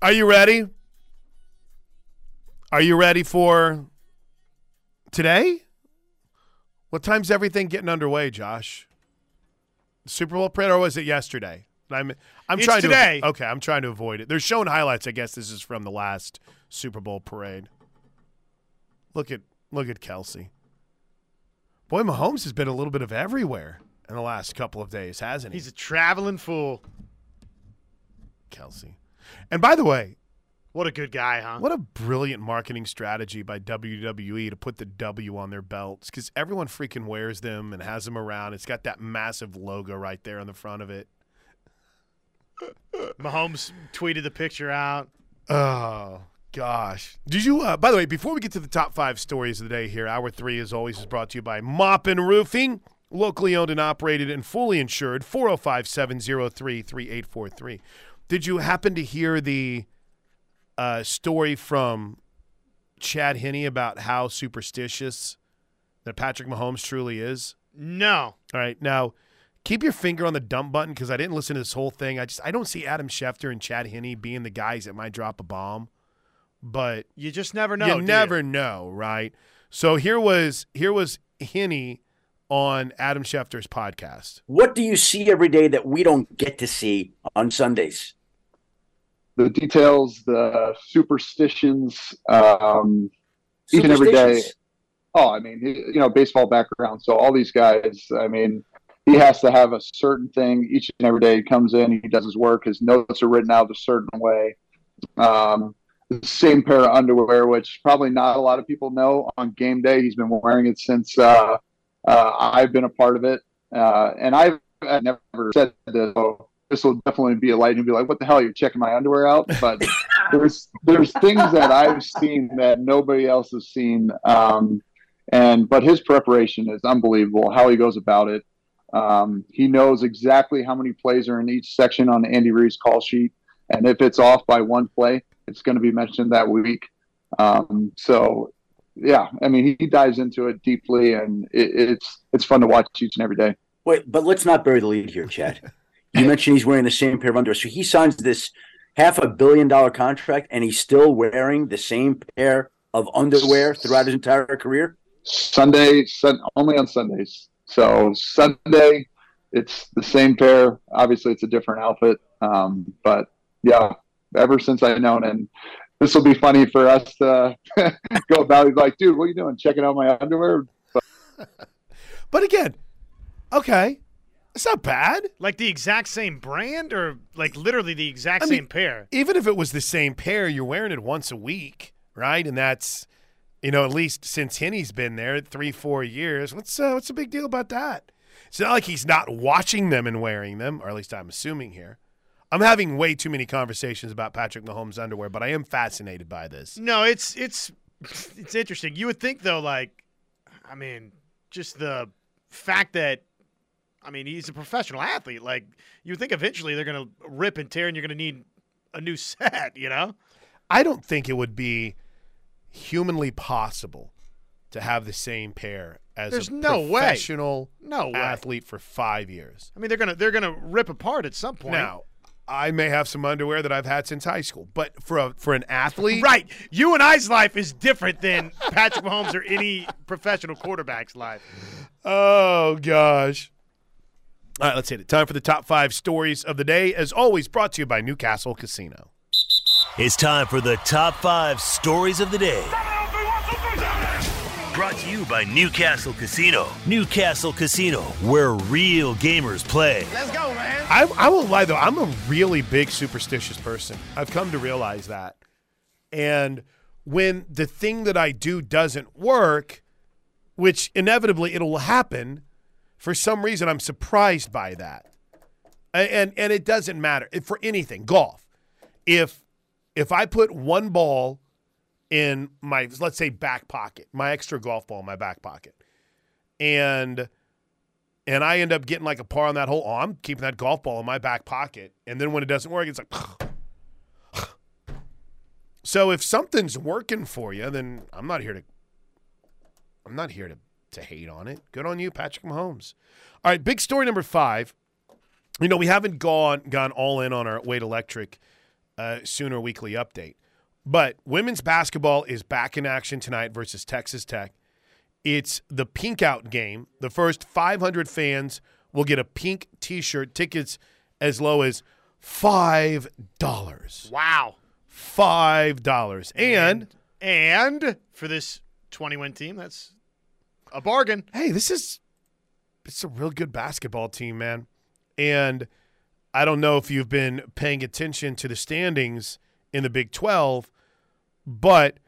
Are you ready? Are you ready for today? What time's everything getting underway, Josh? Super Bowl parade, or was it yesterday? I'm I'm It's trying today. to okay. I'm trying to avoid it. They're showing highlights. I guess this is from the last Super Bowl parade. Look at look at Kelce. Boy, Mahomes has been a little bit of everywhere in the last couple of days, hasn't he? He's a traveling fool. Kelce. And by the way, What a good guy, huh? What a brilliant marketing strategy by WWE to put the W on their belts because everyone freaking wears them and has them around. It's got that massive logo right there on the front of it. Mahomes tweeted the picture out. Oh gosh! Did you? Uh, by the way, before we get to the top five stories of the day here, hour three, as always, is brought to you by Mop and Roofing, locally owned and operated and fully insured. 405-703-3843. Did you happen to hear the uh, story from Chad Henne about how superstitious that Patrick Mahomes truly is? No. All right, now keep your finger on the dump button because I didn't listen to this whole thing. I just I don't see Adam Schefter and Chad Henne being the guys that might drop a bomb, but You just never know. you do never know, right? So here was here was Henne on Adam Schefter's podcast. What do you see every day that we don't get to see on Sundays? The details, the superstitions, um, each and every day. Oh, I mean, he, you know, baseball background. So all these guys, I mean, he has to have a certain thing each and every day. He comes in, he does his work. His notes are written out a certain way. Um, the same pair of underwear, which probably not a lot of people know. On game day, he's been wearing it since uh, uh, I've been a part of it, uh, and I've, I've never said this. So this will definitely be a light and be like, "What the hell? You're checking my underwear out?" But there's there's things that I've seen that nobody else has seen, um, and but his preparation is unbelievable. How he goes about it. Um, he knows exactly how many plays are in each section on Andy Reid's call sheet, and if it's off by one play, it's going to be mentioned that week. Um, so, yeah, I mean, he dives into it deeply, and it, it's it's fun to watch each and every day. Wait, but let's not bury the lead here, Chad. You mentioned he's wearing the same pair of underwear. So he signs this half a billion dollar contract and he's still wearing the same pair of underwear throughout his entire career? Sunday, sun, only on Sundays. So Sunday, it's the same pair. Obviously, it's a different outfit, um, but yeah, ever since I've known, and this will be funny for us to go about. He's like, dude, what are you doing? Checking out my underwear? But again, okay, it's not bad. Like the exact same brand or like literally the exact I mean- same pair? Even if it was the same pair, you're wearing it once a week, right? And that's you know at least since Henne's been there three four years. What's uh, what's the big deal about that? It's not like he's not watching them and wearing them, or at least I'm assuming here. I'm having way too many conversations about Patrick Mahomes' underwear, but I am fascinated by this. No, it's it's it's interesting. You would think though, like, I mean, just the fact that, I mean, he's a professional athlete. Like, you think eventually they're gonna rip and tear, and you're gonna need a new set. You know? I don't think it would be humanly possible to have the same pair as There's a no way. professional No way. athlete for five years. I mean, they're gonna they're gonna rip apart at some point. Now, I may have some underwear that I've had since high school, but for a for an athlete, Right. You and I's life is different than Patrick Mahomes or any professional quarterback's life. Oh gosh. All right, let's hit it. Time for the top five stories of the day. As always, brought to you by Newcastle Casino. It's time for the top five stories of the day. Brought to you by Newcastle Casino. Newcastle Casino, where real gamers play. Let's go, man. I, I won't lie though, I'm a really big superstitious person. I've come to realize that. And when the thing that I do doesn't work, which inevitably it'll happen, for some reason I'm surprised by that. And and it doesn't matter If- for anything. Golf. If if I put one ball in my let's say back pocket, my extra golf ball in my back pocket, and and I end up getting like a par on that hole. Oh, I'm keeping that golf ball in my back pocket. And then when it doesn't work, it's like. so if something's working for you, then I'm not here to. I'm not here to to hate on it. Good on you, Patrick Mahomes. All right, big story number five. You know we haven't gone gone all in on our Wade Electric uh, Sooner Weekly update. But women's basketball is back in action tonight versus Texas Tech. It's the pink out game. The first 500 fans will get a pink t shirt, tickets as low as $5. Wow. $5. And, And for this 20 win team, that's a bargain. hey, this is it's a real good basketball team, man. And I don't know if you've been paying attention to the standings in the Big 12, but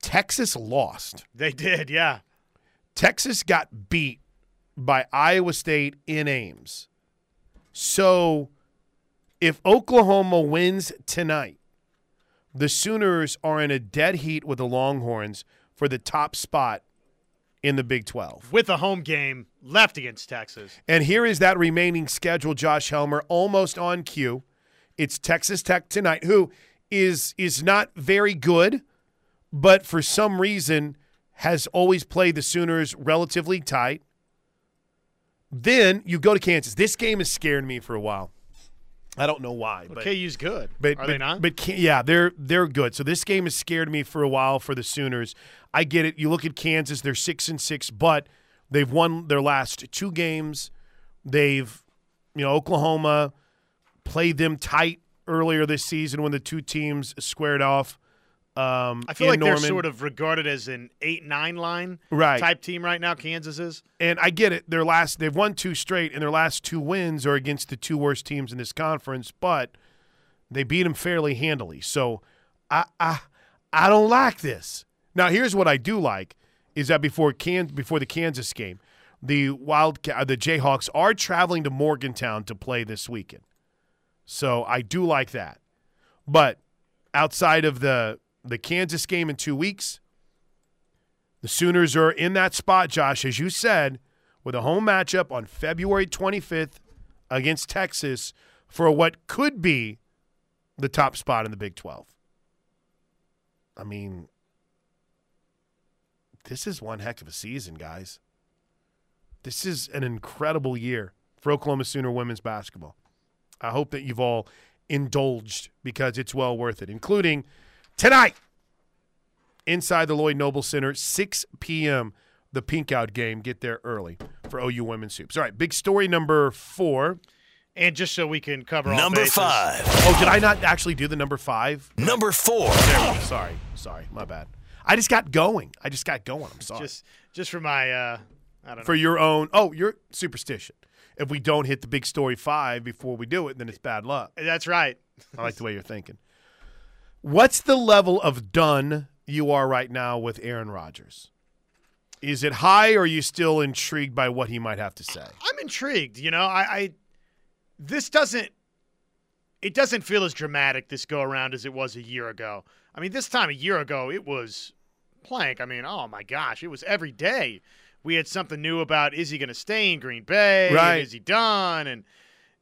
Texas lost. They did, yeah. Texas got beat by Iowa State in Ames. So if Oklahoma wins tonight, the Sooners are in a dead heat with the Longhorns for the top spot in the Big 12. With a home game left against Texas. And here is that remaining schedule, Josh Helmer, almost on cue. It's Texas Tech tonight, who is is not very good, but for some reason has always played the Sooners relatively tight. Then you go to Kansas. This game has scared me for a while. I don't know why, but KU's good. but, Are but, they not? But yeah, they're they're good. So this game has scared me for a while for the Sooners. I get it. You look at Kansas; they're six and six, but they've won their last two games. They've, you know, Oklahoma played them tight earlier this season when the two teams squared off. Um, I feel like Norman. they're sort of regarded as an eight nine line Right. type team right now. Kansas is. and I get it. Their last they've won two straight, and their last two wins are against the two worst teams in this conference, but they beat them fairly handily. So I I I don't like this. Now here's what I do like is that before Can before the Kansas game, the Wild the Jayhawks are traveling to Morgantown to play this weekend. So I do like that. But outside of the the Kansas game in 2 weeks, the Sooners are in that spot, Josh, as you said, with a home matchup on February 25th against Texas for what could be the top spot in the Big 12. I mean, this is one heck of a season, guys. This is an incredible year for Oklahoma Sooner women's basketball. I hope that you've all indulged because it's well worth it, including tonight inside the Lloyd Noble Center, 6 p.m. The Pink Out game. Get there early for OU Women's Hoops. All right, big story number four. And just so we can cover all Number bases, five. Oh, did I not actually do the number five? Number four. There we go. Sorry, sorry, my bad. I just got going. I just got going. I'm sorry. Just just for my uh, I don't know. for your own. Oh, your superstition. If we don't hit the big story five before we do it, then it's bad luck. That's right. I like the way you're thinking. What's the level of done you are right now with Aaron Rodgers? Is it high, or are you still intrigued by what he might have to say? I'm intrigued. You know, I, I this doesn't it doesn't feel as dramatic this go around as it was a year ago. I mean, this time a year ago it was plank. I mean, oh my gosh, it was every day. We had something new about is he going to stay in Green Bay? Right. Is he done? And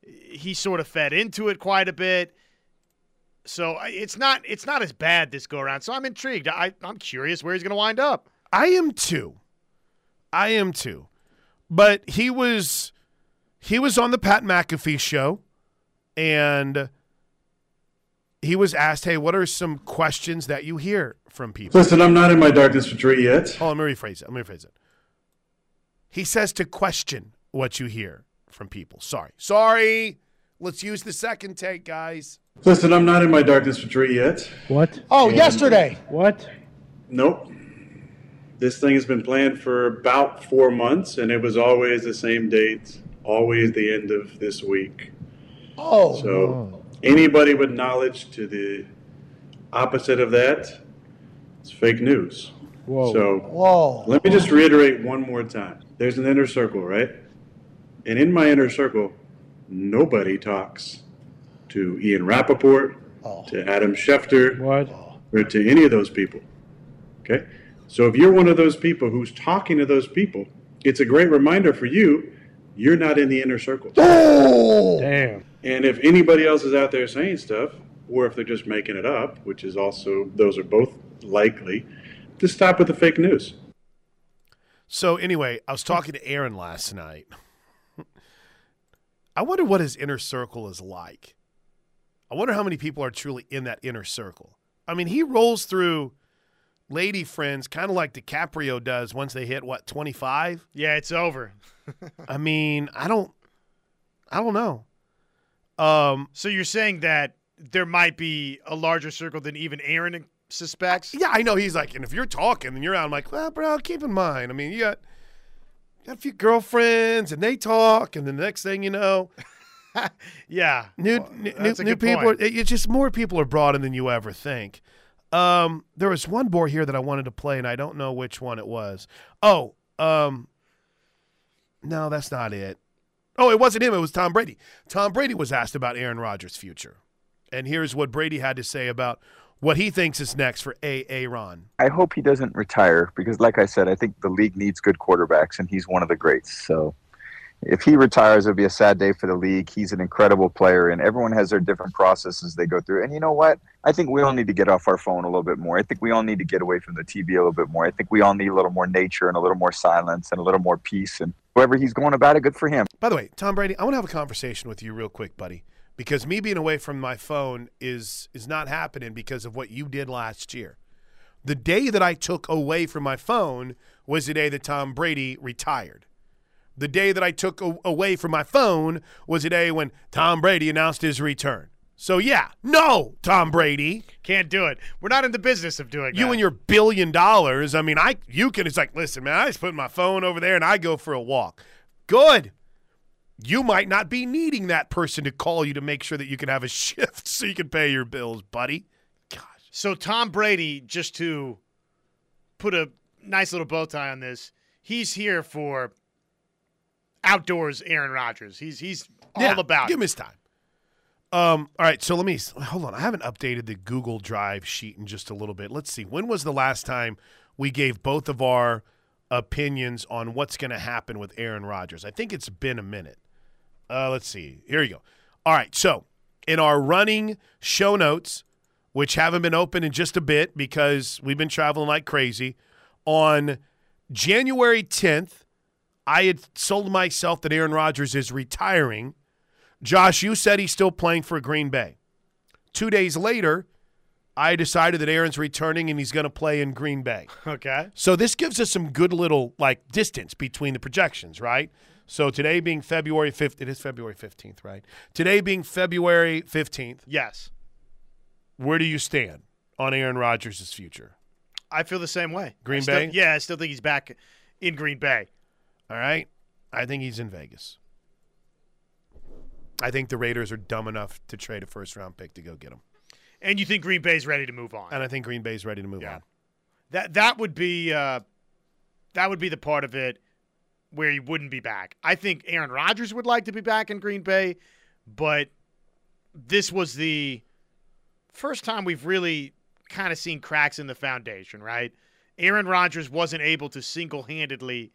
he sort of fed into it quite a bit. So it's not it's not as bad this go around. So I'm intrigued. I, I'm curious where he's going to wind up. I am too. I am too. But he was he was on the Pat McAfee show and he was asked, "Hey, what are some questions that you hear from people?" Listen, I'm not in my darkness retreat yet. Hold on, let me rephrase it. Let me rephrase it. He says to question what you hear from people. Sorry. Sorry. Let's use the second take, guys. Listen, I'm not in my darkness retreat yet. What? Oh, yesterday. What? Nope. This thing has been planned for about four months, and it was always the same date, always the end of this week. Oh, So, anybody with knowledge to the opposite of that, it's fake news. Whoa. So, whoa. Let me just reiterate one more time. There's an inner circle, right? And in my inner circle, nobody talks to Ian Rapoport, Oh. to Adam Schefter, what? or to any of those people. Okay? So if you're one of those people who's talking to those people, it's a great reminder for you you're not in the inner circle. Oh, Damn. And if anybody else is out there saying stuff, or if they're just making it up, which is also, those are both likely, just stop with the fake news. So anyway, I was talking to Aaron last night. I wonder what his inner circle is like. I wonder how many people are truly in that inner circle. I mean, he rolls through lady friends kind of like DiCaprio does once they hit what 25. Yeah, it's over. I mean, I don't, I don't know. Um, So you're saying that there might be a larger circle than even Aaron suspects? yeah, I know he's like, and if you're talking and you're out, I'm like, well, bro, keep in mind. I mean, you got, you got a few girlfriends and they talk, and the next thing you know, Yeah. new Well, new, new people. Are, it's just more people are brought in than you ever think. Um, there was one board here that I wanted to play, and I don't know which one it was. Oh, um, no, that's not it. Oh, it wasn't him. It was Tom Brady. Tom Brady was asked about Aaron Rodgers' future, and here's what Brady had to say about what he thinks is next for A. Aaron. I hope he doesn't retire because, like I said, I think the league needs good quarterbacks, and he's one of the greats. So, if he retires, it'll be a sad day for the league. He's an incredible player, and everyone has their different processes they go through. And you know what? I think we all need to get off our phone a little bit more. I think we all need to get away from the TV a little bit more. I think we all need a little more nature and a little more silence and a little more peace. And whoever he's going about it, good for him. By the way, Tom Brady, I want to have a conversation with you real quick, buddy, because me being away from my phone is is not happening because of what you did last year. The day that I took away from my phone was the day that Tom Brady retired. The day that I took a- away from my phone was the day when Tom Brady announced his return. So yeah, no, Tom Brady, Can't do it. We're not in the business of doing it. you that. and your billion dollars. I mean, I you can. It's like, listen, man, I just put my phone over there and I go for a walk. Good. You might not be needing that person to call you to make sure that you can have a shift so you can pay your bills, buddy. Gosh. So Tom Brady, just to put a nice little bow tie on this, he's here for outdoors Aaron Rodgers. He's he's all Yeah, about Give him his time. Um, all right, so let me hold on. I haven't updated the Google Drive sheet in just a little bit. Let's see. When was the last time we gave both of our opinions on what's going to happen with Aaron Rodgers? I think it's been a minute. Uh, let's see. Here you go. All right, so in our running show notes, which haven't been open in just a bit because we've been traveling like crazy, on January 10th, I had sold myself that Aaron Rodgers is retiring. Josh, you said he's still playing for Green Bay. Two days later, I decided that Aaron's returning and he's going to play in Green Bay. Okay. So this gives us some good little like distance between the projections, right? So today being February 5th, it is February 15th, right? Today being February 15th, Yes. where do you stand on Aaron Rodgers' future? I feel the same way. Green I still- Bay? Yeah, I still think he's back in Green Bay. All right? I think he's in Vegas. I think the Raiders are dumb enough to trade a first round pick to go get him. And you think Green Bay's ready to move on. And I think Green Bay's ready to move Yeah. on. That that would be uh, that would be the part of it where he wouldn't be back. I think Aaron Rodgers would like to be back in Green Bay, but this was the first time we've really kind of seen cracks in the foundation, right? Aaron Rodgers wasn't able to single-handedly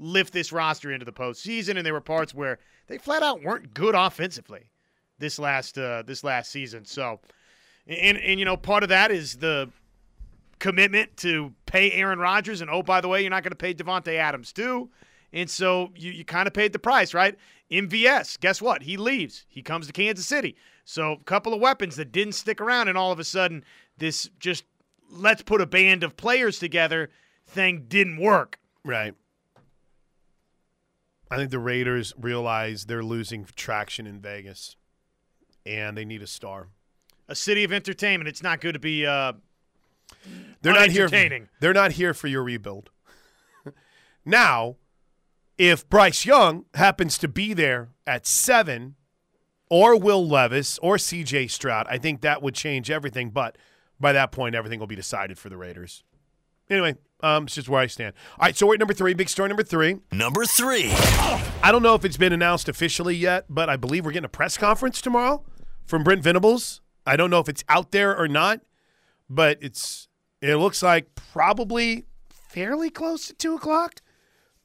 lift this roster into the postseason, and there were parts where they flat out weren't good offensively this last uh, this last season. So, and and you know, part of that is the commitment to pay Aaron Rodgers, and oh, by the way, you're not going to pay Davante Adams too. And so you, you kind of paid the price, right? MVS, guess what? He leaves. He comes to Kansas City. So a couple of weapons that didn't stick around, and all of a sudden, this just let's put a band of players together thing didn't work. Right. I think the Raiders realize they're losing traction in Vegas and they need a star. A city of entertainment. It's not good to be uh, They're not here. They're not here for your rebuild. now, if Bryce Young happens to be there at seven, or Will Levis or C.J. Stroud, I think that would change everything. But by that point, everything will be decided for the Raiders. Anyway, um, it's just where I stand. All right, so we're at number three. Big story number three. Number three. I don't know if it's been announced officially yet, but I believe we're getting a press conference tomorrow from Brent Venables. I don't know if it's out there or not, but it's it looks like probably fairly close to two o'clock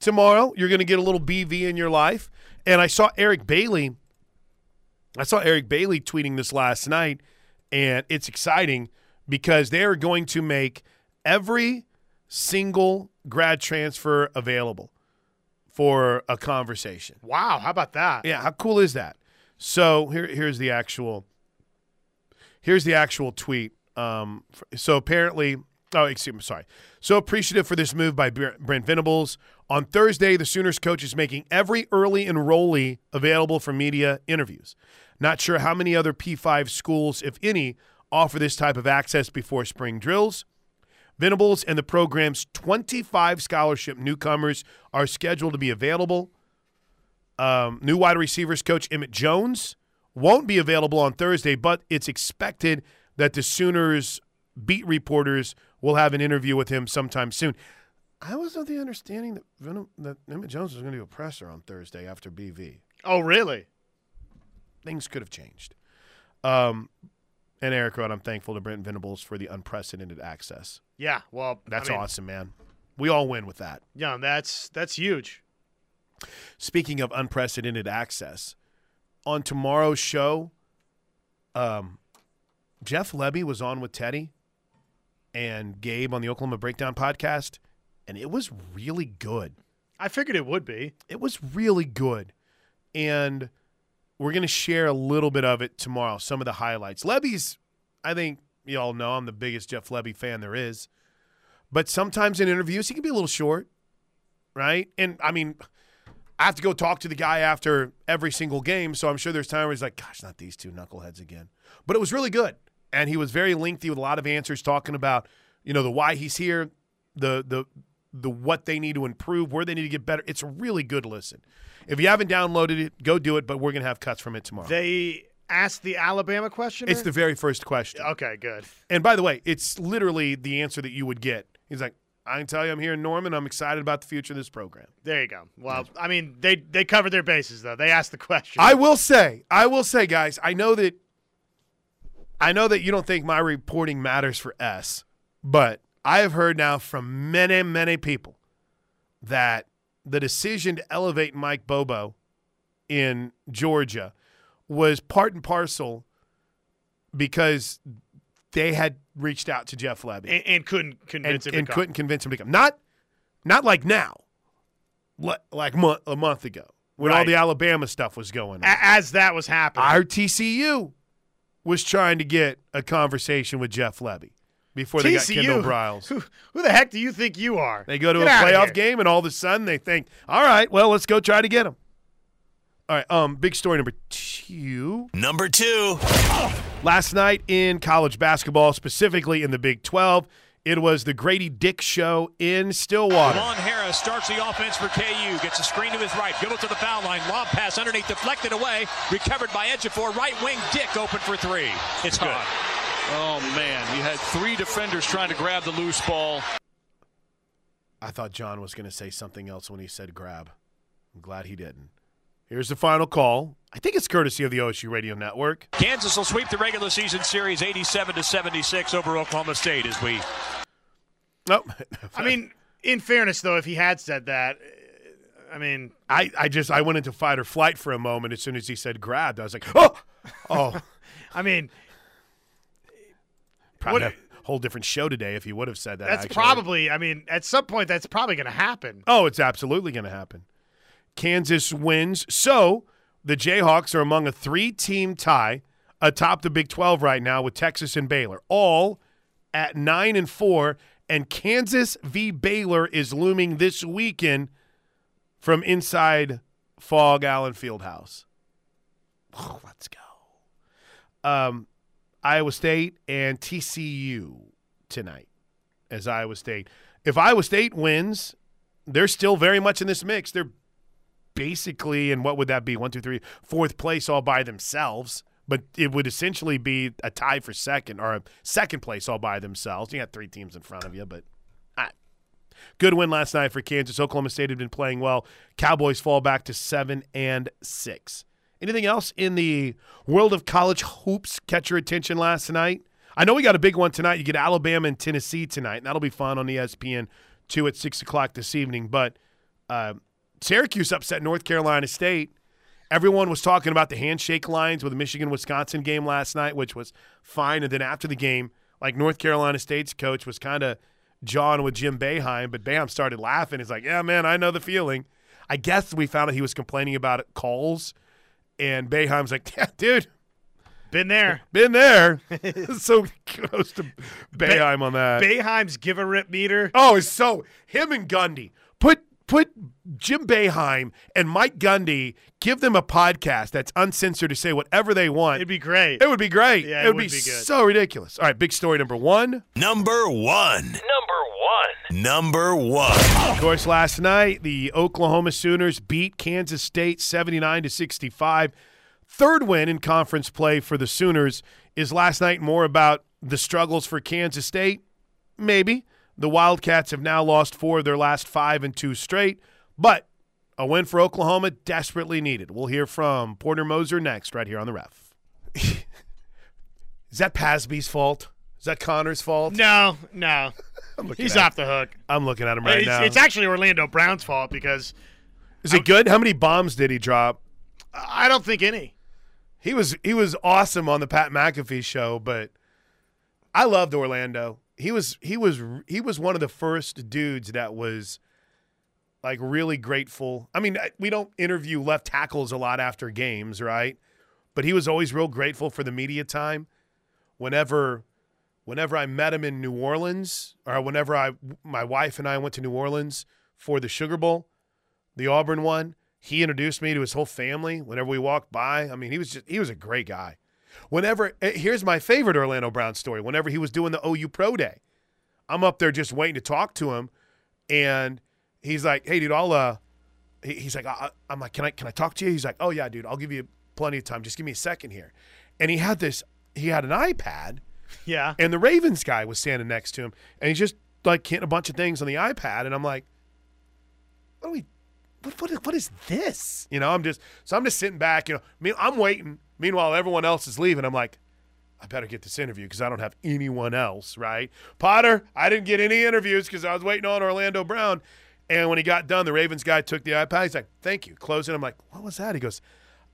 tomorrow. You're going to get a little BV in your life, and I saw Eric Bailey. I saw Eric Bailey tweeting this last night, and it's exciting because they are going to make every single grad transfer available for a conversation. wow. How about that? Yeah, how cool is that? So here, here's the actual Here's the actual tweet. Um, so apparently, oh, excuse me, sorry. So appreciative for this move by Brent Venables. On Thursday, the Sooners coach is making every early enrollee available for media interviews. Not sure how many other P5 schools, if any, offer this type of access before spring drills. Venables and the program's 25 scholarship newcomers are scheduled to be available. Um, new wide receivers coach Emmett Jones won't be available on Thursday, but it's expected that the Sooners beat reporters will have an interview with him sometime soon. I was of the understanding that Venom, that Emmett Jones was going to do a presser on Thursday after BV. Oh, really? Things could have changed. Um, and Eric wrote, "I'm thankful to Brent Venables for the unprecedented access. Yeah. Well, That's I mean, awesome, man. We all win with that." Yeah, that's that's huge. Speaking of unprecedented access, on tomorrow's show, um, Jeff Lebby was on with Teddy and Gabe on the Oklahoma Breakdown podcast, and it was really good. I figured it would be. It was really good. And we're going to share a little bit of it tomorrow, some of the highlights. Lebby's, I think you all know I'm the biggest Jeff Lebby fan there is. But sometimes in interviews, he can be a little short, right? And I mean, I have to go talk to the guy after every single game, so I'm sure there's time where he's like, gosh, not these two knuckleheads again. But it was really good. And he was very lengthy with a lot of answers talking about, you know, the why he's here, the the the what they need to improve, where they need to get better. It's a really good listen. If you haven't downloaded it, go do it, but we're going to have cuts from it tomorrow. They asked the Alabama question. it's the very first question. okay. Good. And by the way, it's literally the answer that you would get. He's like, I can tell you I'm here in Norman. I'm excited about the future of this program. There you go. Well, I mean, they they covered their bases though. They asked the question. I will say, I will say, guys, I know that I know that you don't think my reporting matters for S, but I have heard now from many, many people that the decision to elevate Mike Bobo in Georgia was part and parcel because they had reached out to Jeff Lebby and, and couldn't convince and, him and to come. couldn't convince him to come. Not, not like now, like a month ago when all the Alabama stuff was going on. As that was happening. Our TCU was trying to get a conversation with Jeff Levy before they got TCU? Kendall Briles. who, who the heck do you think you are? They go to Get a playoff game, and all of a sudden they think, "All right, well, let's go try to get him." All right, um, big story number two. Number two. Last night in college basketball, specifically in the Big 12, it was the Gradey Dick show in Stillwater. Lon Harris starts the offense for KU. Gets a screen to his right. Dribble to the foul line. Lob pass underneath. Deflected away. Recovered by Edgefor. Right wing. Dick open for three. It's good. Oh man, you had three defenders trying to grab the loose ball. I thought John was going to say something else when he said grab. I'm glad he didn't. Here's the final call. I think it's courtesy of the OSU Radio Network. Kansas will sweep the regular season series 87 to 76 over Oklahoma State as we Nope. I mean, in fairness, though, if he had said that, uh, I mean, I, I just I went into fight or flight for a moment as soon as he said grabbed. I was like, oh, oh, I mean, probably What- a whole different show today if he would have said that. that's actually. probably. I mean, at some point, that's probably going to happen. Oh, it's absolutely going to happen. Kansas wins. So the Jayhawks are among a three team tie atop the Big 12 right now with Texas and Baylor, all at 9 and 4. And Kansas v. Baylor is looming this weekend from inside Phog Allen Fieldhouse. Oh, let's go. Um, Iowa State and TCU tonight as Iowa State. If Iowa State wins, they're still very much in this mix. They're basically, and what would that be? One, two, three, fourth place all by themselves. But it would essentially be a tie for second or a second place all by themselves. You got three teams in front of you, but ah. good win last night for Kansas. Oklahoma State had been playing well. Cowboys fall back to seven and six. Anything else in the world of college hoops catch your attention last night? I know we got a big one tonight. You get Alabama and Tennessee tonight, and that'll be fun on ESPN two at six o'clock this evening. But uh, Syracuse upset North Carolina State. Everyone was talking about the handshake lines with the Michigan Wisconsin game last night, which was fine. And then after the game, like North Carolina State's coach was kind of jawing with Jim Boeheim, but Boeheim started laughing. He's like, "Yeah, man, I know the feeling." I guess we found out he was complaining about calls, and Boeheim's like, "Yeah, dude, Been there. Been there. so close to Boeheim on that. Boeheim's give a rip meter. Oh, it's so him and Gundy. Put put Jim Boeheim and Mike Gundy. Give them a podcast that's uncensored to say whatever they want. It'd be great. It would be great. Yeah, it, it would would be, be good. so ridiculous. All right, big story number one. Number one. Number one. Number one. Of course, last night the Oklahoma Sooners beat Kansas State 79 to 65. Third win in conference play for the Sooners. Is last night more about the struggles for Kansas State? Maybe. The Wildcats have now lost four of their last five and two straight, but a win for Oklahoma desperately needed. We'll hear from Porter Moser next, right here on the ref. Is that Pasby's fault? Is that Connor's fault? No, no. He's off the hook. I'm looking at him right it's, now. it's actually Orlando Brown's fault because Is he good? How many bombs did he drop? I don't think any. He was he was awesome on the Pat McAfee show, but I loved Orlando. He was he was he was one of the first dudes that was like really grateful. I mean, we don't interview left tackles a lot after games, right? But he was always real grateful for the media time. Whenever whenever I met him in New Orleans or whenever I my wife and I went to New Orleans for the Sugar Bowl, the Auburn one, he introduced me to his whole family whenever we walked by. I mean, he was just he was a great guy. Whenever eh, here's my favorite Orlando Brown story. Whenever he was doing the OU Pro Day, I'm up there just waiting to talk to him, and he's like, "Hey, dude, I'll." Uh, he's like, I, "I'm like, can I can I talk to you?" He's like, "Oh yeah, dude, I'll give you plenty of time. Just give me a second here." And he had this. He had an iPad, Yeah. and the Ravens guy was standing next to him, and he's just like hitting a bunch of things on the iPad, and I'm like, "What are we? What what is, what is this?" You know, I'm just so I'm just sitting back. You know, I mean, I'm waiting. Meanwhile, everyone else is leaving. I'm like, I better get this interview because I don't have anyone else, right? Potter, I didn't get any interviews because I was waiting on Orlando Brown. And when he got done, the Ravens guy took the iPad. He's like, "Thank you." Close it. I'm like, "What was that?" He goes,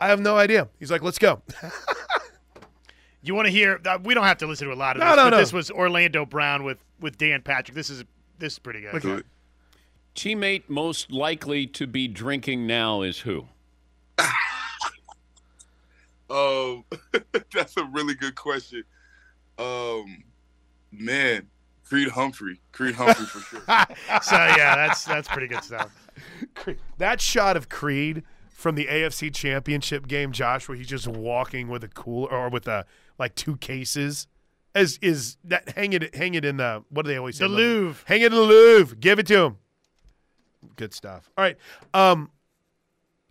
"I have no idea." He's like, "Let's go." You want to hear? Uh, we don't have to listen to a lot of No, this. no, but no. This was Orlando Brown with with Dan Patrick. This is this is pretty good. Okay. Teammate most likely to be drinking now is who? Um, that's a really good question. Um, man, Creed Humphrey, Creed Humphrey for sure. so yeah, that's that's pretty good stuff. That shot of Creed from the AFC Championship game, Josh, where he's just walking with a cooler or with a like two cases, is is that hang it hang it in the what do they always say? The Louvre. Hang it in the Louvre. Give it to him. Good stuff. All right. Um,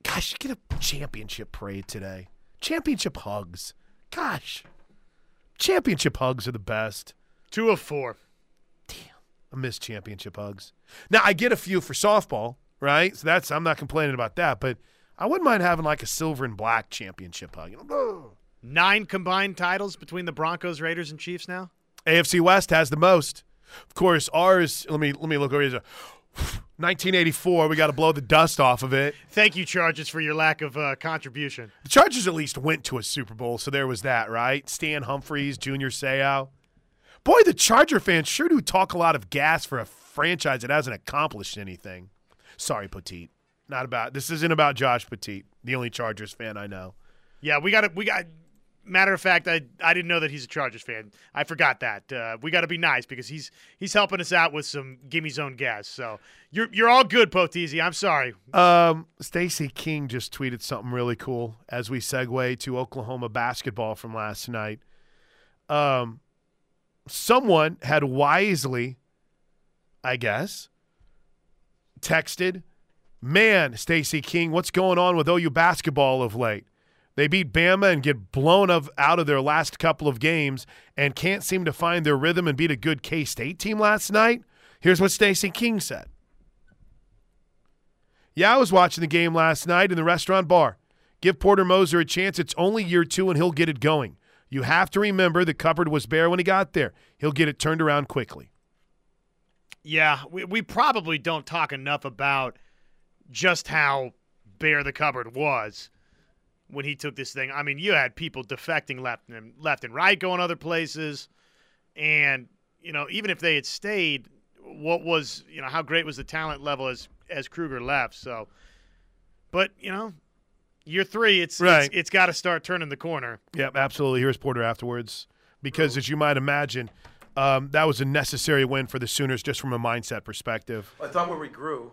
gosh, get a championship parade today. Championship hugs. Gosh, championship hugs are the best. Two of four. Damn. I miss championship hugs. Now I get a few for softball, right? So that's I'm not complaining about that, but I wouldn't mind having like a silver and black championship hug. You know, Nine combined titles between the Broncos, Raiders, and Chiefs now. AFC West has the most. Of course, ours. Let me let me look over here. 1984. We got to blow the dust off of it. Thank you, Chargers, for your lack of uh, contribution. The Chargers at least went to a Super Bowl, so there was that, right? Stan Humphries, Junior Seau. Boy, the Charger fans sure do talk a lot of gas for a franchise that hasn't accomplished anything. Sorry, Petit. Not about this isn't about Josh Petit, the only Chargers fan I know. Yeah, we got to we got. Matter of fact, I I didn't know that he's a Chargers fan. I forgot that. Uh, we got to be nice because he's he's helping us out with some gimme zone gas. So you're you're all good, Potezi. I'm sorry. Um, Stacy King just tweeted something really cool as we segue to Oklahoma basketball from last night. Um, someone had wisely, I guess, texted, "Man, Stacy King, what's going on with OU basketball of late? They beat Bama and get blown of, out of their last couple of games and can't seem to find their rhythm and beat a good K State team last night." Here's what Stacy King said. Yeah, I was watching the game last night in the restaurant bar. Give Porter Moser a chance. It's only year two, and he'll get it going. You have to remember the cupboard was bare when he got there. He'll get it turned around quickly. Yeah, we we probably don't talk enough about just how bare the cupboard was when he took this thing. I mean, you had people defecting left and left and right, going other places, and you know, even if they had stayed, what was you know how great was the talent level as as Kruger left? So, but you know, Year three, it's Right. it's, it's got to start turning the corner. Yep, absolutely. Here's Porter afterwards. Because as you might imagine, um, that was a necessary win for the Sooners just from a mindset perspective. I thought where we grew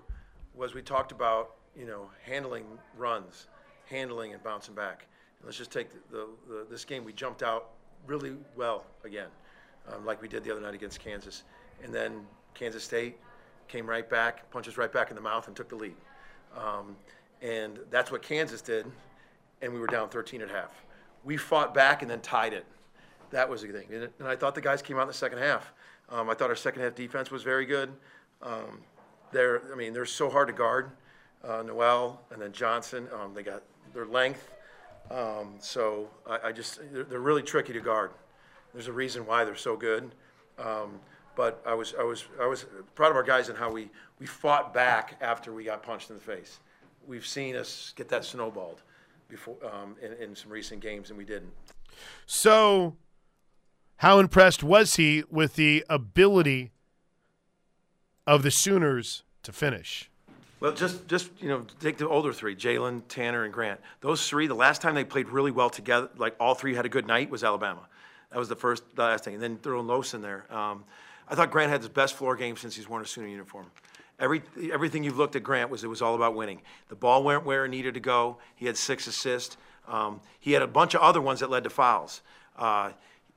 was we talked about you know handling runs, handling and bouncing back. Let's just take the, the, the this game. We jumped out really well again, um, like we did the other night against Kansas, and then Kansas State came right back, punched us right back in the mouth, and took the lead. Um, and that's what Kansas did, and we were down 13 at half. We fought back and then tied it. That was the thing. And and I thought the guys came out in the second half. Um, I thought our second half defense was very good. Um, they're, I mean, they're so hard to guard. Uh, Nowell and then Johnson, um, they got their length. Um, so I, I just, they're, they're really tricky to guard. There's a reason why they're so good. Um, but I was, I was, I was proud of our guys and how we, we fought back after we got punched in the face. We've seen us get that snowballed before um, in, in some recent games, and we didn't. So, how impressed was he with the ability of the Sooners to finish? Well, just just you know, take the older three: Jalen, Tanner, and Grant. Those three, the last time they played really well together, like all three had a good night, was Alabama. That was the first, the last thing, and then throwing Los in there. Um, I thought Grant had his best floor game since he's worn a Sooner uniform. Every, everything you've looked at Grant was it was all about winning. The ball went where it needed to go. He had six assists. Um, he had a bunch of other ones that led to fouls. Uh,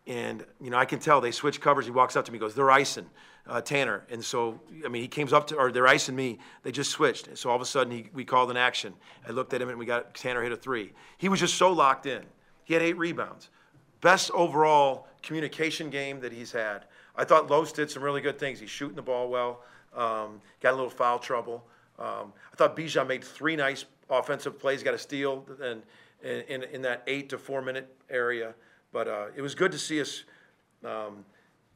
and you know, I can tell they switch covers. He walks up to me, goes, "They're icing uh, Tanner." And so, I mean, he came up to, or they're icing me. They just switched. And so all of a sudden, he, we called an action. I looked at him, and we got Tanner hit a three. He was just so locked in. He had eight rebounds. Best overall communication game that he's had. I thought Los did some really good things. He's shooting the ball well. Um, got a little foul trouble. Um, I thought Bijan made three nice offensive plays. Got a steal and in, in, in that eight to four minute area. But uh, it was good to see us um,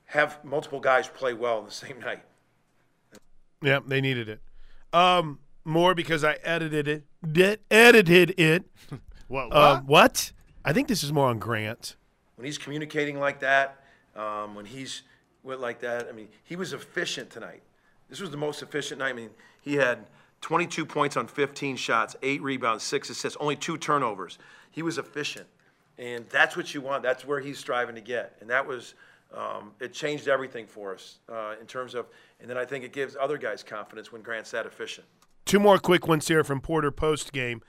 have multiple guys play well in the same night. Yeah, they needed it. Um, more because I edited it. Did, edited it. What? Uh, what? I think this is more on Grant. When he's communicating like that, um, when he's with like that, I mean, he was efficient tonight. This was the most efficient night. I mean, he had 22 points on 15 shots, eight rebounds, six assists, only two turnovers. He was efficient, and that's what you want. That's where he's striving to get, and that was. Um, it changed everything for us uh, in terms of, and then I think it gives other guys confidence when Grant's that efficient. Two more quick ones here from Porter post game.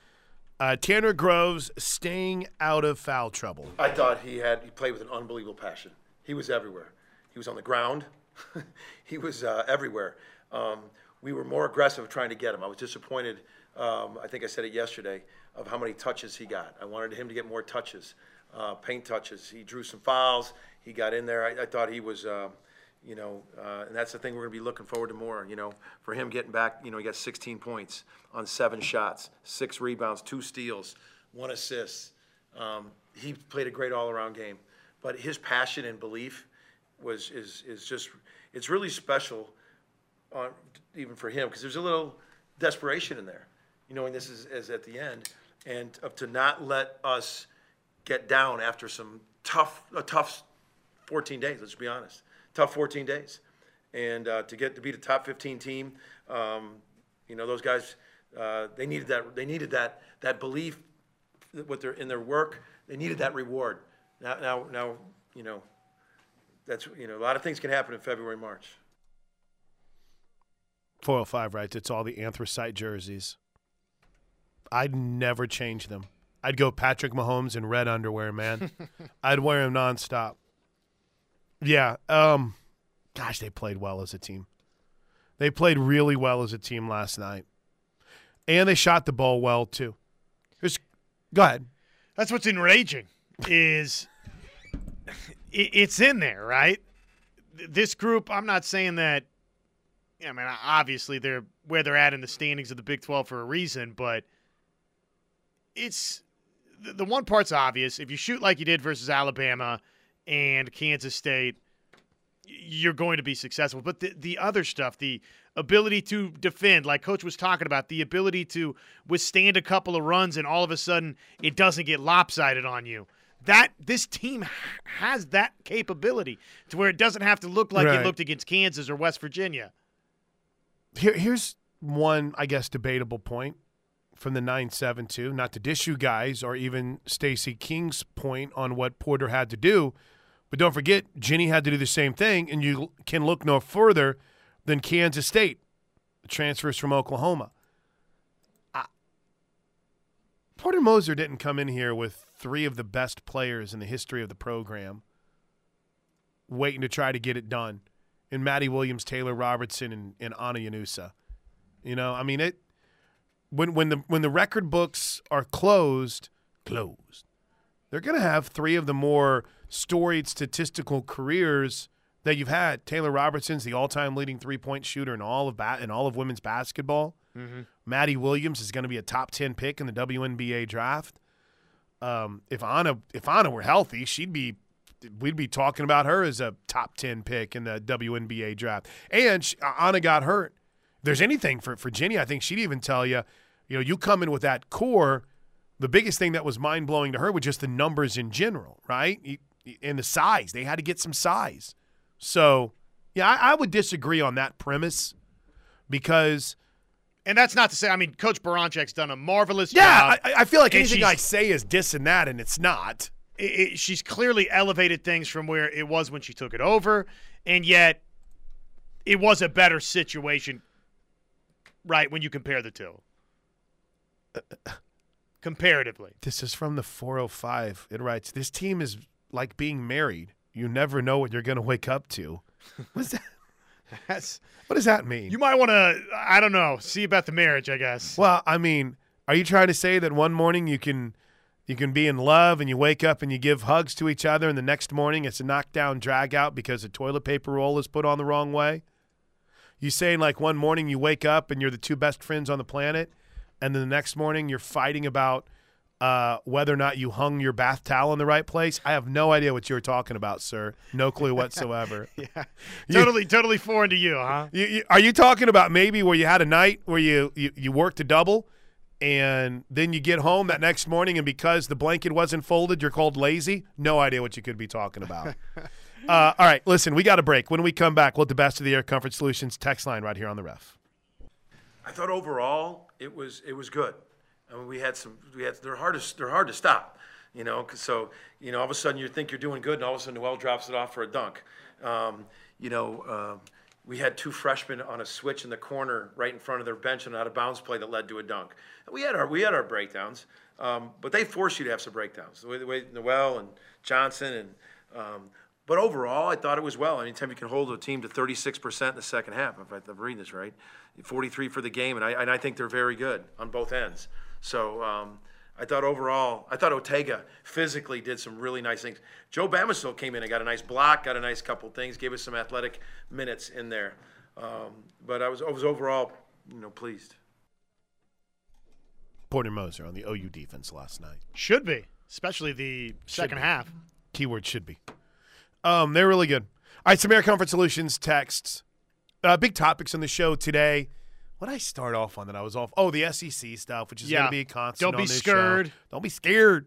Uh, Tanner Groves staying out of foul trouble. I thought he had he played with an unbelievable passion. He was everywhere. He was on the ground. he was uh, everywhere. Um, we were more aggressive trying to get him. I was disappointed. Um, I think I said it yesterday of how many touches he got. I wanted him to get more touches, uh, paint touches. He drew some fouls. He got in there. I, I thought he was. Uh, you know, uh, and that's the thing we're going to be looking forward to more. You know, for him getting back, you know, he got 16 points on seven shots, six rebounds, two steals, one assist. Um, he played a great all-around game, but his passion and belief was is is just it's really special, on, even for him because there's a little desperation in there, you know, and this is, is at the end, and to not let us get down after some tough a tough 14 days. Let's be honest, tough 14 days, and uh, to get to be the top 15 team, um, you know those guys uh, they needed that they needed that that belief with their in their work. They needed that reward. Now now now you know that's you know a lot of things can happen in February March. 405 writes, it's all the anthracite jerseys. I'd never change them. I'd go Patrick Mahomes in red underwear, man. I'd wear him nonstop. Yeah. Um, gosh, they played well as a team. They played really well as a team last night. And they shot the ball well, too. Go ahead. That's what's enraging is it, it's in there, right? This group, I'm not saying that I mean, obviously they're where they're at in the standings of the Big 12 for a reason, but it's the one part's obvious. If you shoot like you did versus Alabama and Kansas State, you're going to be successful. But the, the other stuff, the ability to defend, like Coach was talking about, the ability to withstand a couple of runs and all of a sudden it doesn't get lopsided on you. That this team has that capability to where it doesn't have to look like Right. it looked against Kansas or West Virginia. Here, here's one, I guess, debatable point. from the 972, not to dish you guys or even Stacy King's point on what Porter had to do, but don't forget, Ginny had to do the same thing, and you can look no further than Kansas State, transfers from Oklahoma. Porter Moser didn't come in here with three of the best players in the history of the program waiting to try to get it done And Madi Williams, Taylor Robertson, and, and Ana Llanusa. You know, I mean it when when the when the record books are closed, closed, they're gonna have three of the more storied statistical careers that you've had. Taylor Robertson's the all-time leading three-point shooter in all of bat in all of women's basketball. Mm-hmm. Madi Williams is going to be a top ten pick in the WNBA draft. Um, if Ana if Ana were healthy, she'd be we'd be talking about her as a top ten pick in the WNBA draft. And she, Ana got hurt. If there's anything for for Jennie, I think she'd even tell you, you know, you come in with that core. The biggest thing that was mind blowing to her was just the numbers in general, right? And the size. They had to get some size. So, yeah, I, I would disagree on that premise because. And that's not to say, I mean, Coach Baranczyk's done a marvelous Yeah, job. I, I feel like anything I say is dissing that, and it's not. it, it- she's clearly elevated things from where it was when she took it over, and yet it was a better situation, right? When you compare the two, comparatively. This is from the 405. It writes, This team is like being married. You never know what you're going to wake up to. What's that? That's, what does that mean? You might want to, I don't know, see about the marriage, I guess. Well, I mean, are you trying to say that one morning you can you can be in love and you wake up and you give hugs to each other and the next morning it's a knockdown drag out because the toilet paper roll is put on the wrong way? You saying like one morning you wake up and you're the two best friends on the planet and then the next morning you're fighting about uh, whether or not you hung your bath towel in the right place? I have no idea what you were talking about, sir. No clue whatsoever. yeah, You- totally, totally foreign to you, huh? You, you, are you talking about maybe where you had a night where you, you, you worked a double and then you get home that next morning and because the blanket wasn't folded, you're called lazy? No idea what you could be talking about. uh, all right, listen, we got a break. When we come back, we'll have the best of the Air Comfort Solutions text line right here on the ref. I thought overall it was it was good. I mean, we had some we had they're hard to they're hard to stop, you know. so you know, all of a sudden you think you're doing good, and all of a sudden Nowell drops it off for a dunk. Um, you know, um, we had two freshmen on a switch in the corner right in front of their bench and out of bounds play that led to a dunk. We had our we had our breakdowns, um, but they force you to have some breakdowns. The way the way Nowell and Johnson and um, but overall, I thought it was well. Anytime you can hold a team to 36% in the second half, if I'm reading this right, 43 for the game, and I, and I think they're very good on both ends. So um, I thought overall, I thought Otega physically did some really nice things. Joe Bamisile came in and got a nice block, got a nice couple things, gave us some athletic minutes in there. Um, but I was, I was overall, you know, pleased. Porter Moser on the OU defense last night. Should be, especially the second be. half. Keyword should be. Um, they're really good. All right, some Air Comfort Solutions texts. Uh, big topics on the show today. What I start off on that I was off? Oh, the SEC stuff, which is going to be a constant. Don't be scared. show. Don't be scared.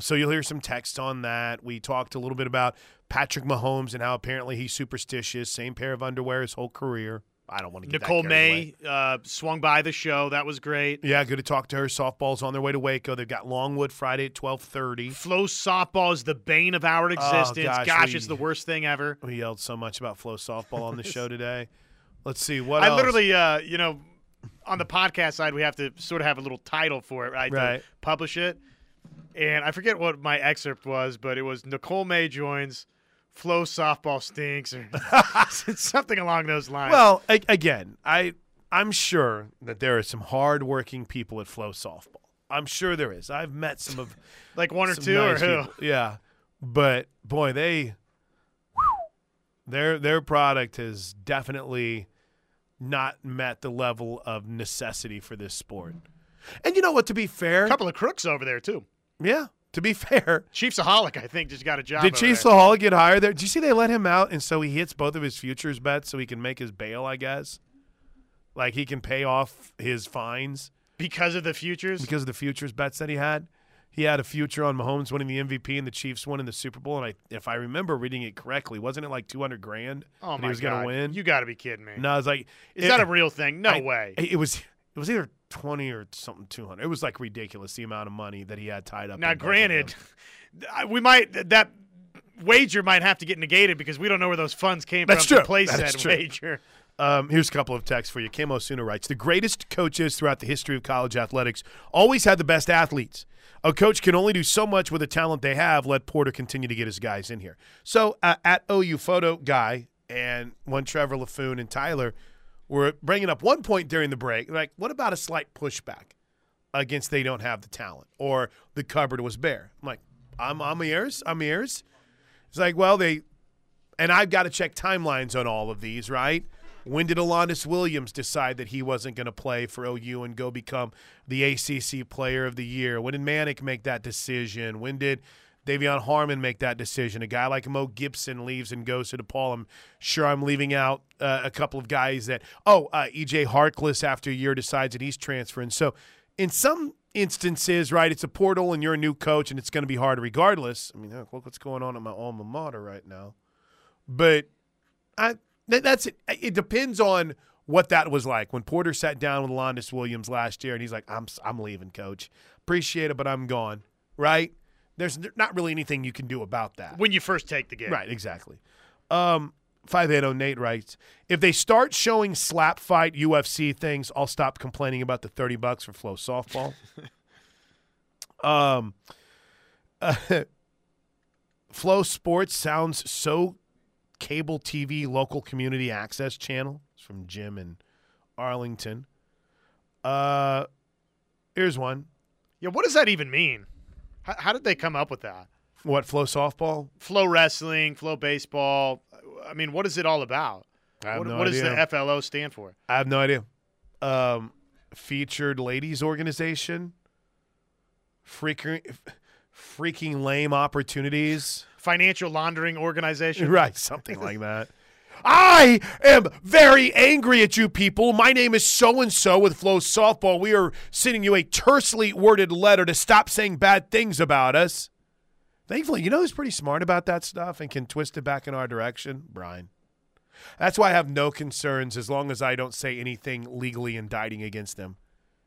So you'll hear some text on that. We talked a little bit about Patrick Mahomes and how apparently he's superstitious. Same pair of underwear his whole career. I don't want to get that Nicole. May uh, swung by the show. That was great. Yeah, good to talk to her. Softball's on their way to Waco. They've got Longwood Friday at twelve thirty. Flo softball is the bane of our existence. Oh, gosh, gosh, we- it's the worst thing ever. We yelled so much about Flo softball on the show today. Let's see what I else? literally, uh, you know, on the podcast side, we have to sort of have a little title for it, right? Right. To publish it. And I forget what my excerpt was, but it was Nicole May joins, Flo softball stinks, or something along those lines. Well, a- again, I I'm sure that there are some hardworking people at Flo Softball. I'm sure there is. I've met some of like one or two, or who? people. Yeah, but boy, they their their product has definitely not met the level of necessity for this sport. And you know what? To be fair, A couple of crooks over there too. yeah. To be fair, Chiefsaholic, I think, just got a job. did over Chief there. Get hired there? Did you see they let him out, and so he hits both of his futures bets so he can make his bail? I guess, like he can pay off his fines because of the futures. because of the futures bets that he had. He had a future on Mahomes winning the MVP and the Chiefs winning the Super Bowl, and I, if I remember reading it correctly, wasn't it like two hundred grand? Oh my he was god! gonna win. You got to be kidding me. No, I was like, Is it- that a real thing? No I- way. It was it was either twenty or something two hundred. It was like ridiculous the amount of money that he had tied up. Now, in both of granted, we might that wager might have to get negated because we don't know where those funds came That's from true. to place That that, wager. Um, here's a couple of texts for you. Camo Sooner writes The greatest coaches throughout the history of college athletics always had the best athletes. A coach can only do so much with the talent they have. Let Porter continue to get his guys in here. So, uh, at OU Photo Guy and one Trevor LaFoon and Tyler were bringing up one point during the break like, what about a slight pushback against they don't have the talent or the cupboard was bare? I'm like, I'm, I'm ears. I'm ears. It's like, well, they and I've got to check timelines on all of these, right? When did Alondes Williams decide that he wasn't going to play for OU and go become the ACC Player of the Year? When did Manek make that decision? When did De'Vion Harmon make that decision? A guy like Mo Gibson leaves and goes to DePaul. I'm sure I'm leaving out uh, a couple of guys that, oh, uh, EJ Harkless after a year decides that he's transferring. So, in some instances, right, it's a portal and you're a new coach and it's going to be hard regardless. I mean, look what's going on at my alma mater right now but I that's it. It depends on what that was like when Porter sat down with Alondes Williams last year, and he's like, "I'm I'm leaving, coach. Appreciate it, but I'm gone." Right? There's not really anything you can do about that. When you first take the game, Right? Exactly. Um, Five eight zero Nate writes: If they start showing slap fight UFC things, I'll stop complaining about the thirty bucks for Flo softball. um, Flo Sports sounds so cable TV local community access channel. It's from Jim in Arlington. Uh, here's one. Yeah, what does that even mean? How, how did they come up with that? What Flo softball? Flo wrestling, Flo baseball. I mean, what is it all about? I have what no what does the FLO stand for? I have no idea. Um, featured ladies organization. Freaking, freaking lame opportunities. Financial laundering organization. Right, something like that. I am very angry at you people. My name is so and so with Flo Softball. We are sending you a tersely worded letter to stop saying bad things about us. Thankfully, you know who's pretty smart about that stuff and can twist it back in our direction? Brian. That's why I have no concerns as long as I don't say anything legally indicting against them.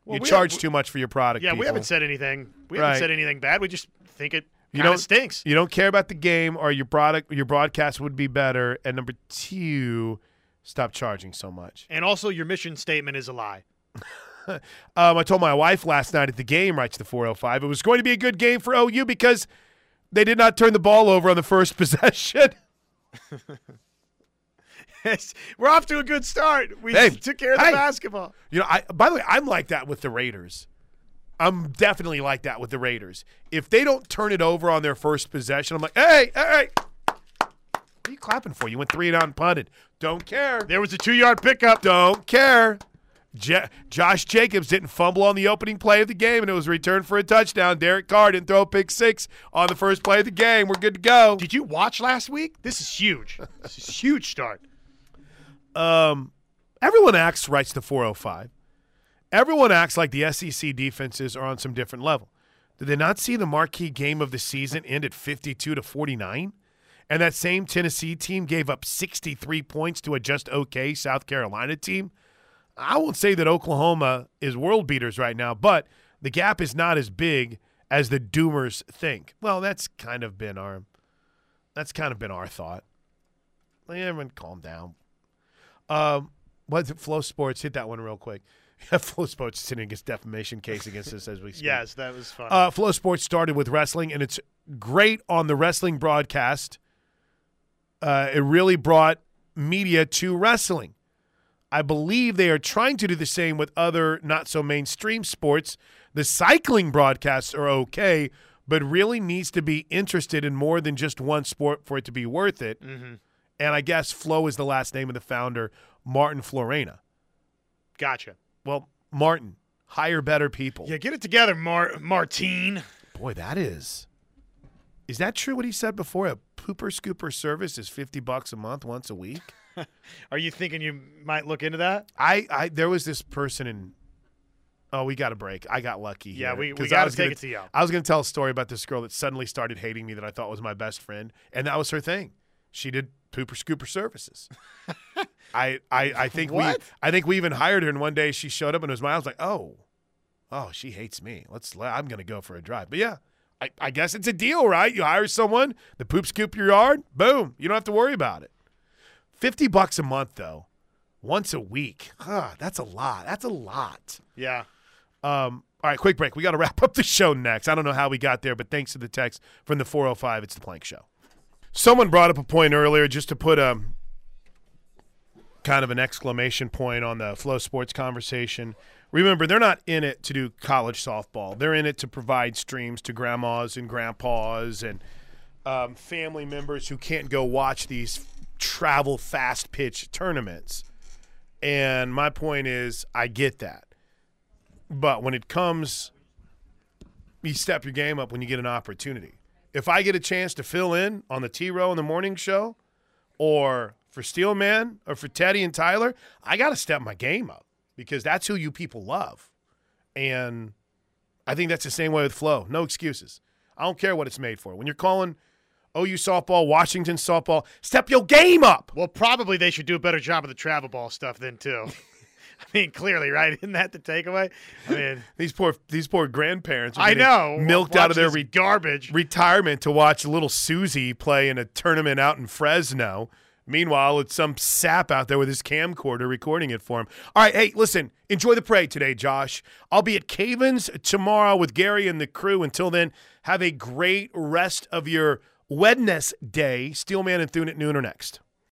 Well, you we charge have- too much for your product. Yeah, we haven't said anything. We Right. haven't said anything bad. We just think it You don't stinks. You don't care about the game, or your product, your broadcast would be better. And number two, stop charging so much. And also, your mission statement is a lie. Um, I told my wife last night at the game, writes the 405, it was going to be a good game for OU because they did not turn the ball over on the first possession. We're off to a good start. We Hey, took care of the hey. basketball. You know, I by the way, I'm like that with the Raiders. I'm definitely like that with the Raiders. If they don't turn it over on their first possession, I'm like, hey, hey, hey. What are you clapping for? You went three and out and punted. Don't care. There was a two yard pickup. Don't care. Ja- Josh Jacobs didn't fumble on the opening play of the game, and it was returned for a touchdown. Derek Carr didn't throw a pick six on the first play of the game. We're good to go. Did you watch last week? This is huge. This is a huge start. Um, everyone acts writes the 405. Everyone acts like the SEC defenses are on some different level. Did they not see the marquee game of the season end at 52 to 49? And that same Tennessee team gave up 63 points to a just okay South Carolina team? I won't say that Oklahoma is world beaters right now, but the gap is not as big as the doomers think. Well, that's kind of been our that's kind of been our thought. Everyone calm down. Um, what's it? Flo Sports hit that one real quick. Flo Sports is sitting against defamation case against us as we speak. Yes, that was fun. Uh, Flo Sports started with wrestling, and it's great on the wrestling broadcast. Uh, it really brought media to wrestling. I believe they are trying to do the same with other not so mainstream sports. The cycling broadcasts are okay, but really needs to be interested in more than just one sport for it to be worth it. Mhm. And I guess Flo is the last name of the founder, Martin Floreani. Gotcha. Well, Martin, hire better people. Yeah, get it together, Mar- Martine. Boy, that is. Is that true what he said before? A pooper scooper service is 50 bucks a month once a week? Are you thinking you might look into that? I, I there was this person in Oh, we got a break. I got lucky. Yeah, here, we- we 'cause gotta take gonna- it to you. I was going to tell a story about this girl that suddenly started hating me that I thought was my best friend, and that was her thing. She did pooper scooper services. I, I I think What? we I think we even hired her, and one day she showed up and it was mine. I was like, oh, Oh, she hates me. Let's. I'm gonna go for a drive. But yeah, I, I guess it's a deal, right? You hire someone, the poop scoop your yard, boom. You don't have to worry about it. Fifty bucks a month though, once a week. Huh, that's a lot. That's a lot. Yeah. Um, all right, quick break. We got to wrap up the show next. I don't know how we got there, but thanks to the text from the 405, it's the Plank Show. Someone brought up a point earlier just to put a kind of an exclamation point on the Flo Sports conversation. Remember, they're not in it to do college softball. They're in it to provide streams to grandmas and grandpas and um, family members who can't go watch these travel fast pitch tournaments. And my point is, I get that. But when it comes, you step your game up when you get an opportunity. If I get a chance to fill in on the T Row in the morning show, or for Steelman, or for Teddy and Tyler, I got to step my game up because that's who you people love. And I think that's the same way with Flo. No excuses. I don't care what it's made for. When you're calling OU softball, Washington softball, step your game up. Well, probably they should do a better job of the travel ball stuff then too. I mean, clearly, right? Isn't that the takeaway? I mean, these poor these poor grandparents. Are I know milked out of their re- garbage. retirement to watch little Susie play in a tournament out in Fresno. Meanwhile, it's some sap out there with his camcorder recording it for him. All right, hey, listen, enjoy the parade today, Josh. I'll be at Cavens tomorrow with Gary and the crew. Until then, have a great rest of your Wednesday. Steelman and Thune at noon are next.